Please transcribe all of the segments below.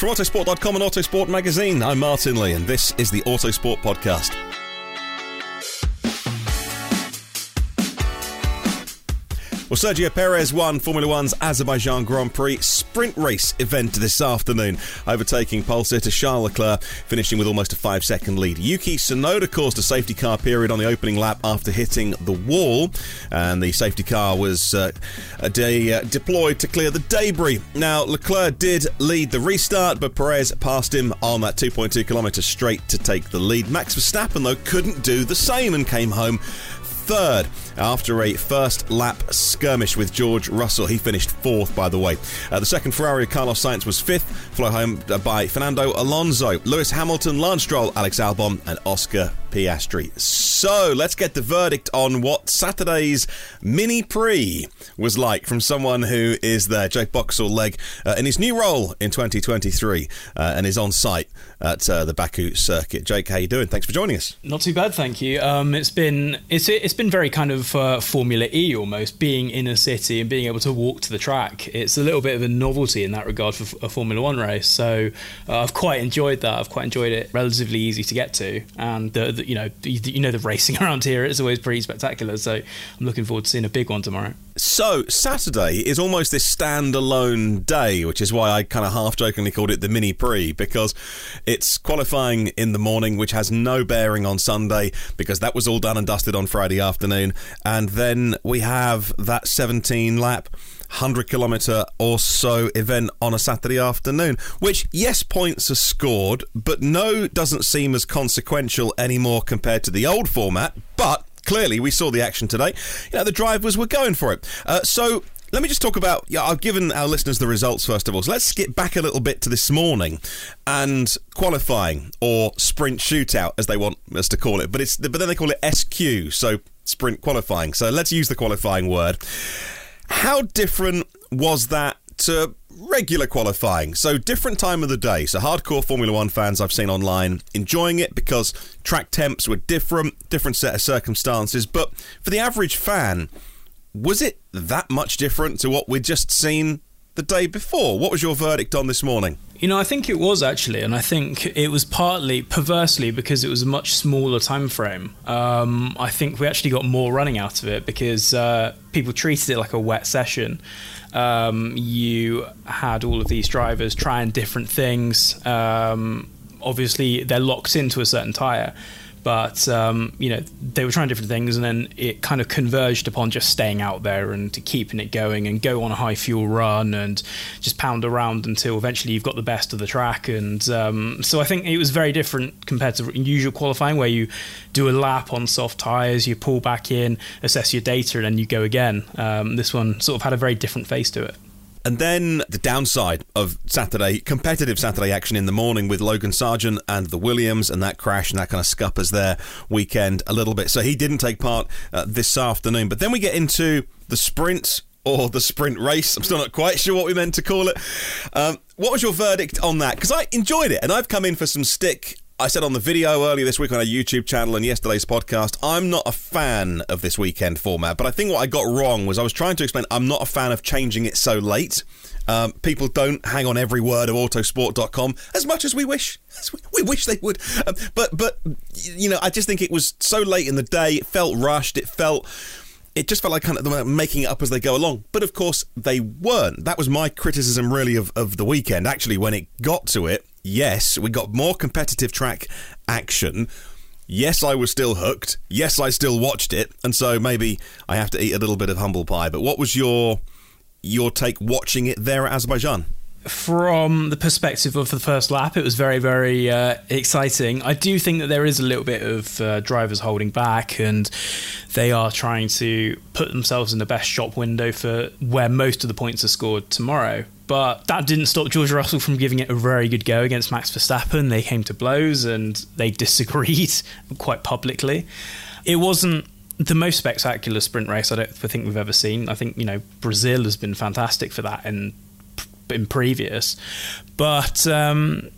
From Autosport.com and Autosport Magazine, I'm Martyn Lee, and this is the Autosport Podcast. Well, Sergio Perez won Formula One's Azerbaijan Grand Prix sprint race event this afternoon, overtaking pole sitter Charles Leclerc, finishing with almost a five second lead. Yuki Tsunoda caused a safety car period on the opening lap after hitting the wall, and the safety car was uh, uh, deployed to clear the debris. Now, Leclerc did lead the restart, but Perez passed him on that 2.2 kilometre straight to take the lead. Max Verstappen, though, couldn't do the same and came home third after a first lap skirmish with George Russell. He finished fourth, by the way. Uh, the second Ferrari, Carlos Sainz, was fifth, followed home uh, by Fernando Alonso, Lewis Hamilton, Lance Stroll, Alex Albon, and Oscar Piastri. So let's get the verdict on what Saturday's mini prix was like from someone who is there, Jake Boxall-Legge, uh, in his new role in 2023 uh, and is on site at uh, the Baku circuit. Jake, how you doing? Thanks for joining us. Not too bad, thank you. Um, it's been it's it's been very kind of uh, Formula E almost being in a city and being able to walk to the track. It's a little bit of a novelty in that regard for a Formula One race. So uh, I've quite enjoyed that. I've quite enjoyed it. Relatively easy to get to, and the, the, you know you, you know the racing around here is always pretty spectacular. So I'm looking forward to seeing a big one tomorrow. So, Saturday is almost this standalone day, which is why I kind of half jokingly called it the mini prix, because it's qualifying in the morning, which has no bearing on Sunday, because that was all done and dusted on Friday afternoon. And then we have that 17 lap. 100 kilometre or so event on a Saturday afternoon, which, yes, points are scored, but no doesn't seem as consequential anymore compared to the old format. But clearly, we saw the action today. You know, the drivers were going for it. Uh, so let me just talk about. Yeah, I've given our listeners the results first of all. So let's skip back a little bit to this morning and qualifying or sprint shootout, as they want us to call it. But it's but then they call it SQ, so sprint qualifying. So let's use the qualifying word. How different was that to regular qualifying? So different time of the day. So hardcore Formula One fans I've seen online enjoying it because track temps were different, different set of circumstances. But for the average fan, was it that much different to what we'd just seen the day before? What was your verdict on this morning? You know, I think it was actually, and I think it was partly perversely because it was a much smaller time frame. Um, I think we actually got more running out of it because uh, people treated it like a wet session. Um, you had all of these drivers trying different things. Um, obviously, they're locked into a certain tire. But um, you know they were trying different things, and then it kind of converged upon just staying out there and keeping it going, and go on a high fuel run, and just pound around until eventually you've got the best of the track. And um, so I think it was very different compared to usual qualifying, where you do a lap on soft tires, you pull back in, assess your data, and then you go again. Um, this one sort of had a very different face to it. And then the downside of Saturday, competitive Saturday action in the morning with Logan Sargent and the Williams and that crash and that kind of scuppers their weekend a little bit. So he didn't take part uh, this afternoon. But then we get into the sprint or the sprint race. I'm still not quite sure what we meant to call it. Um, what was your verdict on that? Because I enjoyed it, and I've come in for some stick. I said on the video earlier this week on our YouTube channel and yesterday's podcast, I'm not a fan of this weekend format, but I think what I got wrong was I was trying to explain I'm not a fan of changing it so late. Um, people don't hang on every word of autosport.com as much as we wish. As we, wish they would. Um, but, but, you know, I just think it was so late in the day. It felt rushed. It felt it just felt like kind of making it up as they go along. But of course, they weren't. That was my criticism, really, of, of the weekend. Actually, when it got to it, yes, we got more competitive track action. Yes, I was still hooked. Yes, I still watched it. And so maybe I have to eat a little bit of humble pie. But what was your your take watching it there at Azerbaijan? from the perspective of the first lap, it was very, very uh, exciting. I do think that there is a little bit of uh, drivers holding back, and they are trying to put themselves in the best shop window for where most of the points are scored tomorrow. But that didn't stop George Russell from giving it a very good go against Max Verstappen. They came to blows and they disagreed quite publicly. It wasn't the most spectacular sprint race I don't think we've ever seen. I think you know Brazil has been fantastic for that, and in previous, but um,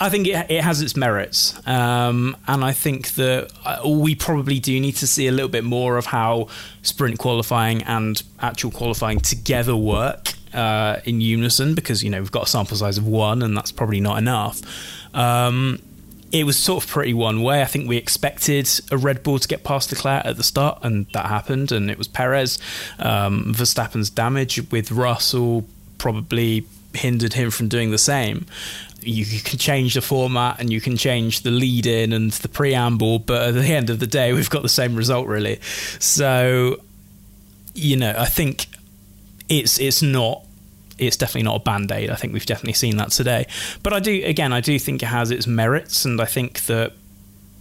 I think it, it, has its merits, um, and I think that uh, we probably do need to see a little bit more of how sprint qualifying and actual qualifying together work uh, in unison, because you know we've got a sample size of one, and that's probably not enough. Um, it was sort of pretty one way. I think we expected a Red Bull to get past Leclerc at the start, and that happened, and it was Perez. Um, Verstappen's damage with Russell probably hindered him from doing the same. You, you can change the format and you can change the lead in and the preamble, but at the end of the day, we've got the same result, really. So, you know, I think it's it's not it's definitely not a band aid. I think we've definitely seen that today. But I do, again, I do think it has its merits, and I think that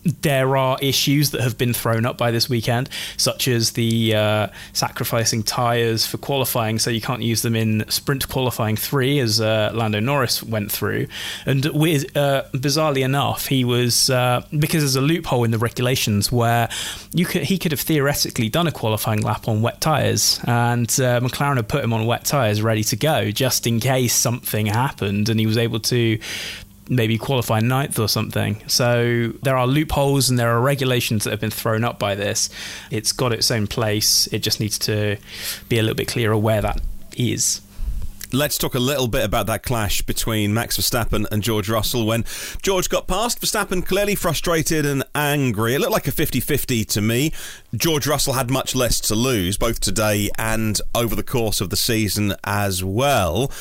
there are issues that have been thrown up by this weekend, such as the uh, sacrificing tyres for qualifying, so you can't use them in sprint qualifying three, as uh, Lando Norris went through. And with, uh, bizarrely enough, he was uh, because there's a loophole in the regulations where you could he could have theoretically done a qualifying lap on wet tyres, and uh, McLaren had put him on wet tyres ready to go just in case something happened, and he was able to maybe qualify ninth or something. So there are loopholes and there are regulations that have been thrown up by this. It's got its own place. It just needs to be a little bit clearer where that is. Let's talk a little bit about that clash between Max Verstappen and George Russell. When George got past, Verstappen clearly frustrated and angry. It looked like a 50 50 to me. George Russell had much less to lose, both today and over the course of the season as well.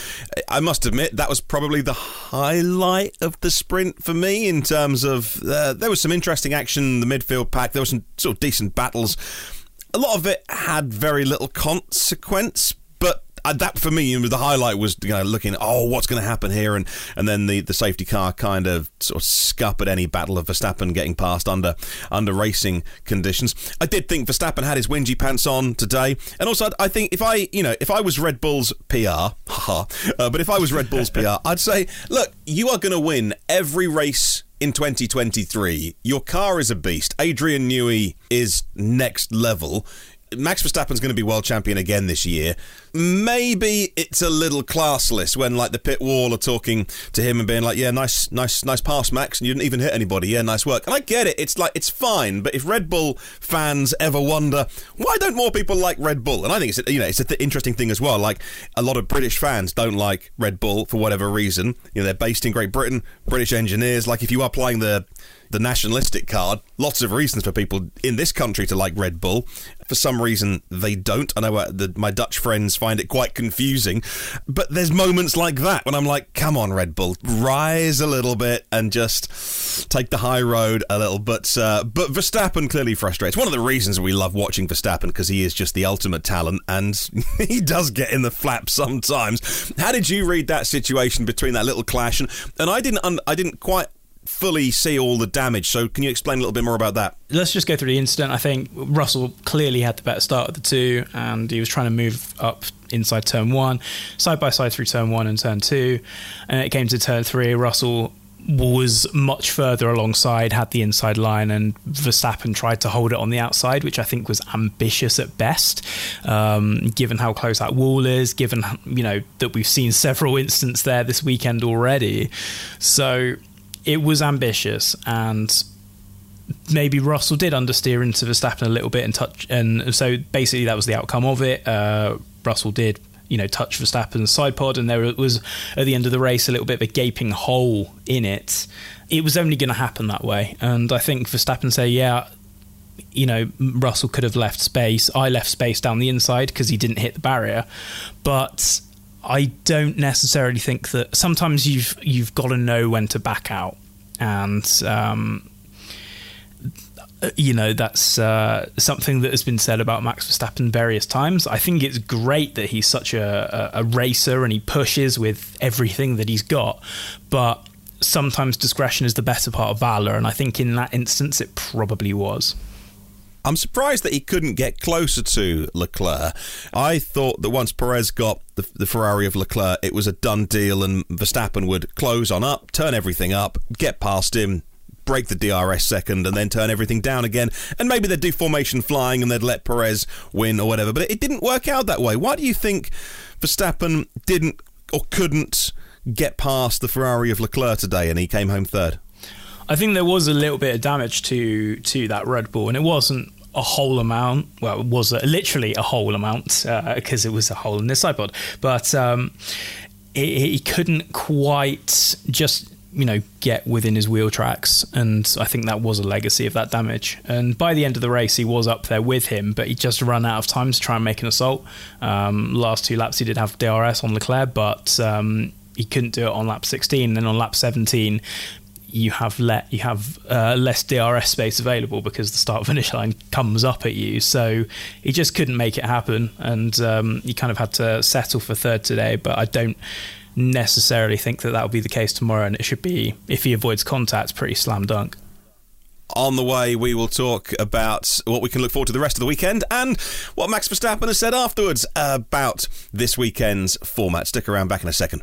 I must admit, that was probably the highlight of the sprint for me in terms of uh, there was some interesting action in the midfield pack, there were some sort of decent battles. A lot of it had very little consequence, that for me the highlight was you know looking oh what's going to happen here and and then the the safety car kind of sort of scuppered any battle of Verstappen getting past under under racing conditions. I did think Verstappen had his whingy pants on today, and also I think if I you know if I was Red Bull's PR, uh, but if I was Red Bull's PR, I'd say look you are going to win every race in 2023. Your car is a beast. Adrian Newey is next level. Max Verstappen's going to be world champion again this year. Maybe it's a little classless when like the pit wall are talking to him and being like, "Yeah, nice, nice, nice pass, Max, and you didn't even hit anybody. Yeah, nice work." And I get it. It's like it's fine, but if Red Bull fans ever wonder why don't more people like Red Bull, and I think it's you know it's an th- interesting thing as well. Like a lot of British fans don't like Red Bull for whatever reason. You know, they're based in Great Britain, British engineers. Like if you are playing the the nationalistic card. Lots of reasons for people in this country to like Red Bull. For some reason, they don't. I know uh, the, my Dutch friends find it quite confusing, but there's moments like that when I'm like, come on, Red Bull, rise a little bit and just take the high road a little. But uh, but Verstappen clearly frustrates. One of the reasons we love watching Verstappen because he is just the ultimate talent and he does get in the flap sometimes. How did you read that situation between that little clash? And, and I didn't un- I didn't quite fully see all the damage. So, can you explain a little bit more about that? Let's just go through the incident. I think Russell clearly had the better start of the two, and he was trying to move up inside turn one, side by side through turn one and turn two. And it came to turn three. Russell was much further alongside, had the inside line, and Verstappen tried to hold it on the outside, which I think was ambitious at best, um, given how close that wall is, given you know that we've seen several instances there this weekend already. So it was ambitious, and maybe Russell did understeer into Verstappen a little bit and touch, and so basically that was the outcome of it. Uh, Russell did you know, touch Verstappen's side pod, and there was at the end of the race a little bit of a gaping hole in it. It was only going to happen that way, and I think Verstappen say, yeah. You know, Russell could have left space. I left space down the inside because he didn't hit the barrier, but I don't necessarily think that. Sometimes you've you've got to know when to back out, and um, uh, you know that's uh, something that has been said about Max Verstappen various times. I think it's great that he's such a, a, a racer and he pushes with everything that he's got, but sometimes discretion is the better part of valor, and I think in that instance it probably was. I'm surprised that he couldn't get closer to Leclerc. I thought that once Perez got the, the, Ferrari of Leclerc, it was a done deal, and Verstappen would close on up, turn everything up, get past him, break the DRS second and then turn everything down again. And maybe they'd do formation flying and they'd let Perez win or whatever. But it didn't work out that way. Why do you think Verstappen didn't or couldn't get past the Ferrari of Leclerc today and he came home third? I think there was a little bit of damage to to that Red Bull, and it wasn't a whole amount. Well, it was a, literally a whole amount because uh, it was a hole in his side pod, but um, he couldn't quite just you know, get within his wheel tracks. And I think that was a legacy of that damage. And by the end of the race, he was up there with him, but he just ran out of time to try and make an assault. Um, last two laps, he did have DRS on Leclerc, but um, he couldn't do it on lap 16. And then on lap 17, you have let you have uh, less DRS space available because the start finish line comes up at you. So he just couldn't make it happen, and um, he kind of had to settle for third today. But I don't necessarily think that that will be the case tomorrow, and it should be if he avoids contact, pretty slam dunk. On the way, we will talk about what we can look forward to the rest of the weekend and what Max Verstappen has said afterwards about this weekend's format. Stick around, back in a second.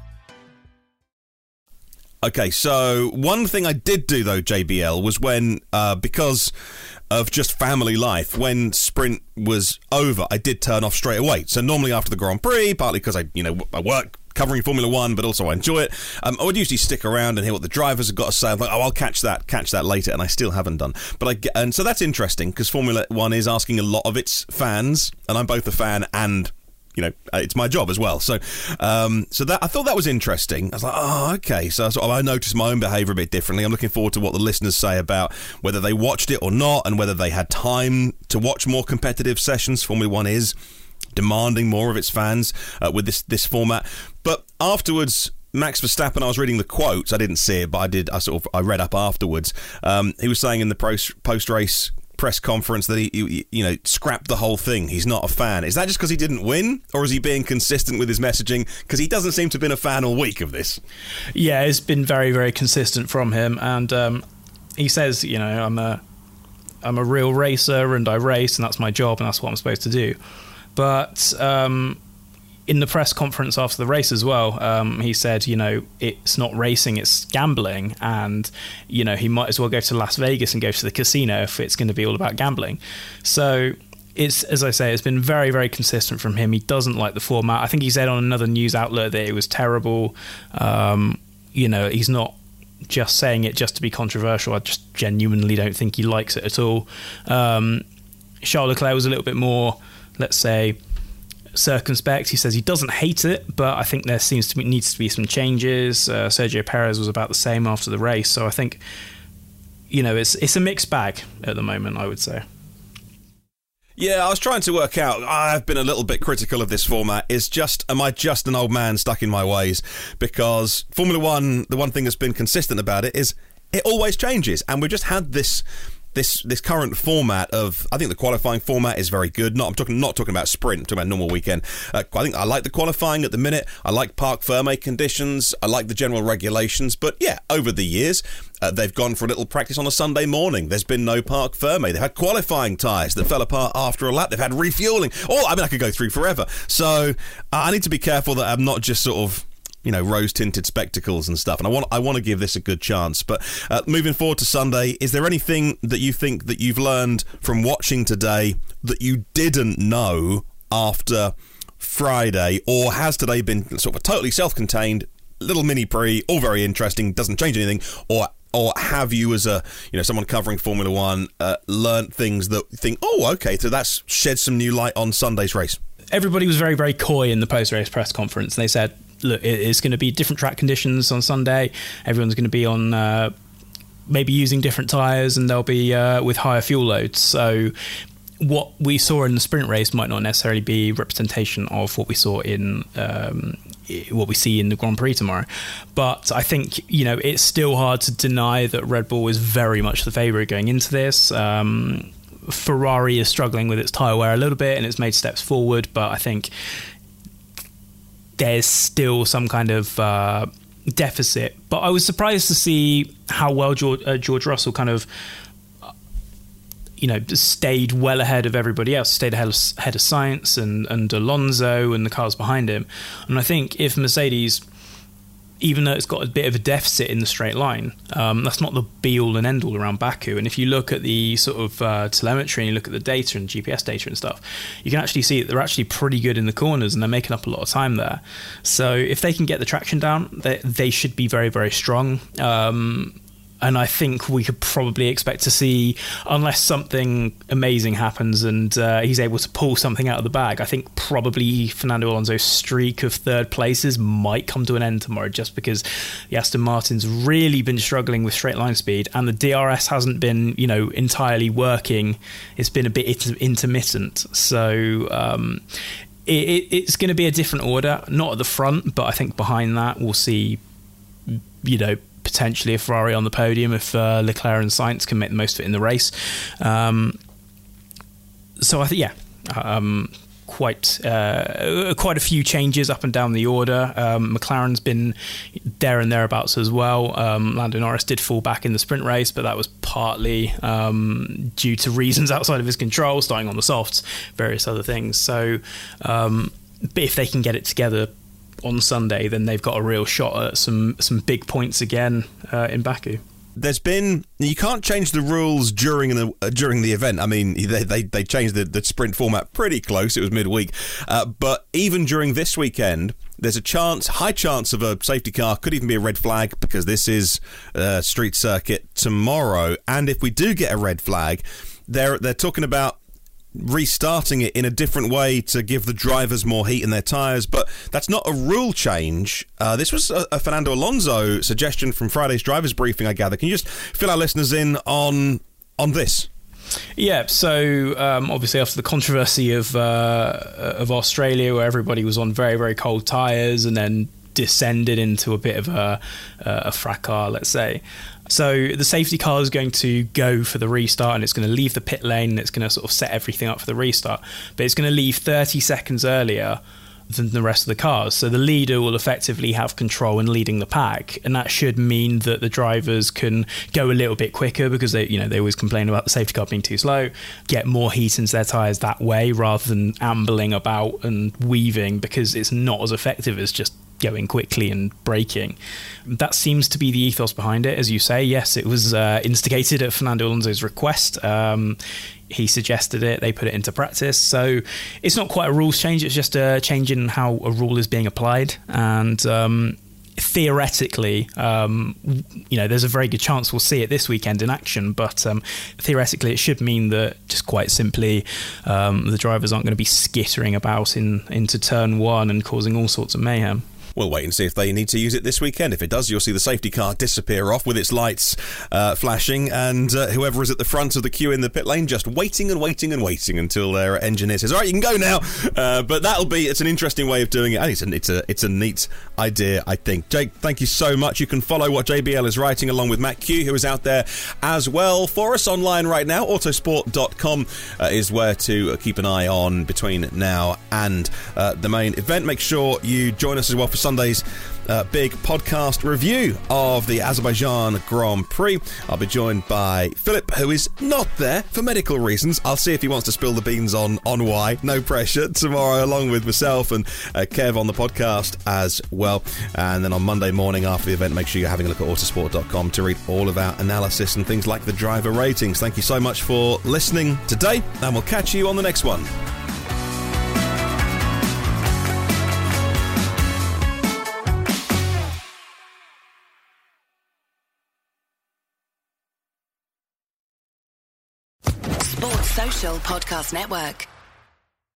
Okay, so one thing I did do though, JBL, was when uh, because of just family life, when sprint was over, I did turn off straight away. So normally after the Grand Prix, partly because I, you know, I work covering Formula One, but also I enjoy it. Um, I would usually stick around and hear what the drivers have got to say. I'm like, oh, I'll catch that, catch that later, and I still haven't done. But I get, and so that's interesting because Formula One is asking a lot of its fans, and I'm both a fan and you know, uh, it's my job as well. So, um, so that I thought that was interesting. I was like, oh, okay. So I, I noticed my own behaviour a bit differently. I'm looking forward to what the listeners say about whether they watched it or not, and whether they had time to watch more competitive sessions. Formula One is demanding more of its fans uh, with this this format. But afterwards. Max Verstappen, I was reading the quotes. I didn't see it, but I did. I sort of I read up afterwards. Um, he was saying in the post post race press conference that he, you know, scrapped the whole thing. He's not a fan. Is that just because he didn't win, or is he being consistent with his messaging? Because he doesn't seem to have been a fan all week of this. Yeah, it's been very, very consistent from him, and um, he says, you know, I'm a, I'm a real racer, and I race, and that's my job, and that's what I'm supposed to do. But um, in the press conference after the race as well, um, he said, you know, it's not racing, it's gambling, and you know he might as well go to Las Vegas and go to the casino if it's going to be all about gambling. So it's as I say, it's been very, very consistent from him. He doesn't like the format. I think he said on another news outlet that it was terrible. Um, you know, he's not just saying it just to be controversial. I just genuinely don't think he likes it at all. Um, Charles Leclerc was a little bit more, let's say, circumspect. He says he doesn't hate it, but I think there seems to be needs to be some changes. Uh, Sergio Perez was about the same after the race, so I think you know it's it's a mixed bag at the moment. I would say. Yeah, I was trying to work out. I've been a little bit critical of this format. Is just, am I just an old man stuck in my ways? Because Formula One, the one thing that's been consistent about it is it always changes, and we've just had this this this current format of I think the qualifying format is very good. Not I'm talking not talking about sprint, I'm talking about normal weekend. Uh, I think I like the qualifying at the minute. I like parc ferme conditions. I like the general regulations. But yeah, over the years. Uh, they've gone for a little practice on a Sunday morning. There's been no parc ferme. They've had qualifying tyres that fell apart after a lap. They've had refueling. Oh, I mean, I could go through forever. So uh, I need to be careful that I'm not just sort of you know rose tinted spectacles and stuff. And i want i want to give this a good chance. But uh, moving forward to sunday is there anything that you think that you've learned from watching today that you didn't know after friday? Or has today been sort of a totally self-contained little mini prix all very interesting doesn't change anything? Or or have you as a you know someone covering formula one uh, learned things that think oh okay so that's shed some new light on sunday's race everybody was very very coy in the post-race press conference. And they said look, it's going to be different track conditions on Sunday. Everyone's going to be on uh, maybe using different tyres, and they'll be uh, with higher fuel loads. So what we saw in the sprint race might not necessarily be representation of what we saw in um, what we see in the Grand Prix tomorrow. But I think you know it's still hard to deny that Red Bull is very much the favourite going into this. Um, Ferrari is struggling with its tyre wear a little bit, and it's made steps forward. But I think there's still some kind of uh, deficit. But I was surprised to see how well George, uh, George Russell kind of, uh, you know, stayed well ahead of everybody else, stayed ahead of, ahead of Sainz and, and Alonso and the cars behind him. And I think if Mercedes even though it's got a bit of a deficit in the straight line, um, that's not the be all and end all around Baku. And if you look at the sort of uh, telemetry and you look at the data and GPS data and stuff, you can actually see that they're actually pretty good in the corners and they're making up a lot of time there. So if they can get the traction down, they, they should be very, very strong. Um, and I think we could probably expect to see, unless something amazing happens and uh, he's able to pull something out of the bag, I think probably Fernando Alonso's streak of third places might come to an end tomorrow just because the Aston Martin's really been struggling with straight line speed and the DRS hasn't been, you know, entirely working. It's been a bit intermittent. So, um, it, it's going to be a different order, not at the front, but I think behind that we'll see, you know, potentially a Ferrari on the podium if uh, Leclerc and Sainz can make the most of it in the race. Um, so I think, yeah, um, quite uh, quite a few changes up and down the order. Um, McLaren's been there and thereabouts as well. Um, Lando Norris did fall back in the sprint race, but that was partly um, due to reasons outside of his control, starting on the softs, various other things. So, um, if they can get it together on Sunday, then they've got a real shot at some some big points again uh, in Baku. There's been you can't change the rules during the uh, during the event. I mean, they they, they changed the, the sprint format pretty close. It was midweek, uh, but even during this weekend, there's a chance, high chance of a safety car. Could even be a red flag because this is a street circuit tomorrow. And if we do get a red flag, they're they're talking about restarting it in a different way to give the drivers more heat in their tyres. But that's not a rule change. Uh, this was a, a, Fernando Alonso suggestion from Friday's drivers briefing. I gather. Can you just fill our listeners in on on this? Yeah, so um, obviously after the controversy of uh, of Australia, where everybody was on very very cold tyres and then descended into a bit of a, a fracas, let's say. So the safety car is going to go for the restart and it's going to leave the pit lane and it's going to sort of set everything up for the restart. But it's going to leave 30 seconds earlier than the rest of the cars. So the leader will effectively have control in leading the pack, and that should mean that the drivers can go a little bit quicker because they, you know, they always complain about the safety car being too slow. Get more heat into their tires that way rather than ambling about and weaving because it's not as effective as just going quickly and braking. That seems to be the ethos behind it, as you say. Yes, it was uh, instigated at Fernando Alonso's request. Um, he suggested it, they put it into practice. So it's not quite a rules change, it's just a change in how a rule is being applied. And um, theoretically, um, you know, there's a very good chance we'll see it this weekend in action. But um, theoretically, it should mean that just quite simply, um, the drivers aren't going to be skittering about in into turn one and causing all sorts of mayhem. We'll wait and see if they need to use it this weekend. If it does, you'll see the safety car disappear off with its lights uh, flashing, and uh, whoever is at the front of the queue in the pit lane just waiting and waiting and waiting until their engineer says, "All right, you can go now." Uh, but that'll be it's an interesting way of doing it, and it's a, it's a it's a neat idea, I think. Jake, thank you so much. You can follow what JBL is writing along with Matt Kew, who is out there as well for us online right now. Autosport.com uh, is where to keep an eye on between now and uh, the main event. Make sure you join us as well for Sunday's uh, big podcast review of the Azerbaijan Grand Prix. I'll be joined by Philip, who is not there for medical reasons. I'll see if he wants to spill the beans on, on why. No pressure. Tomorrow, along with myself and uh, Kev on the podcast as well. And then on Monday morning after the event, make sure you're having a look at autosport.com to read all of our analysis and things like the driver ratings. Thank you so much for listening today, and we'll catch you on the next one. Podcast Network.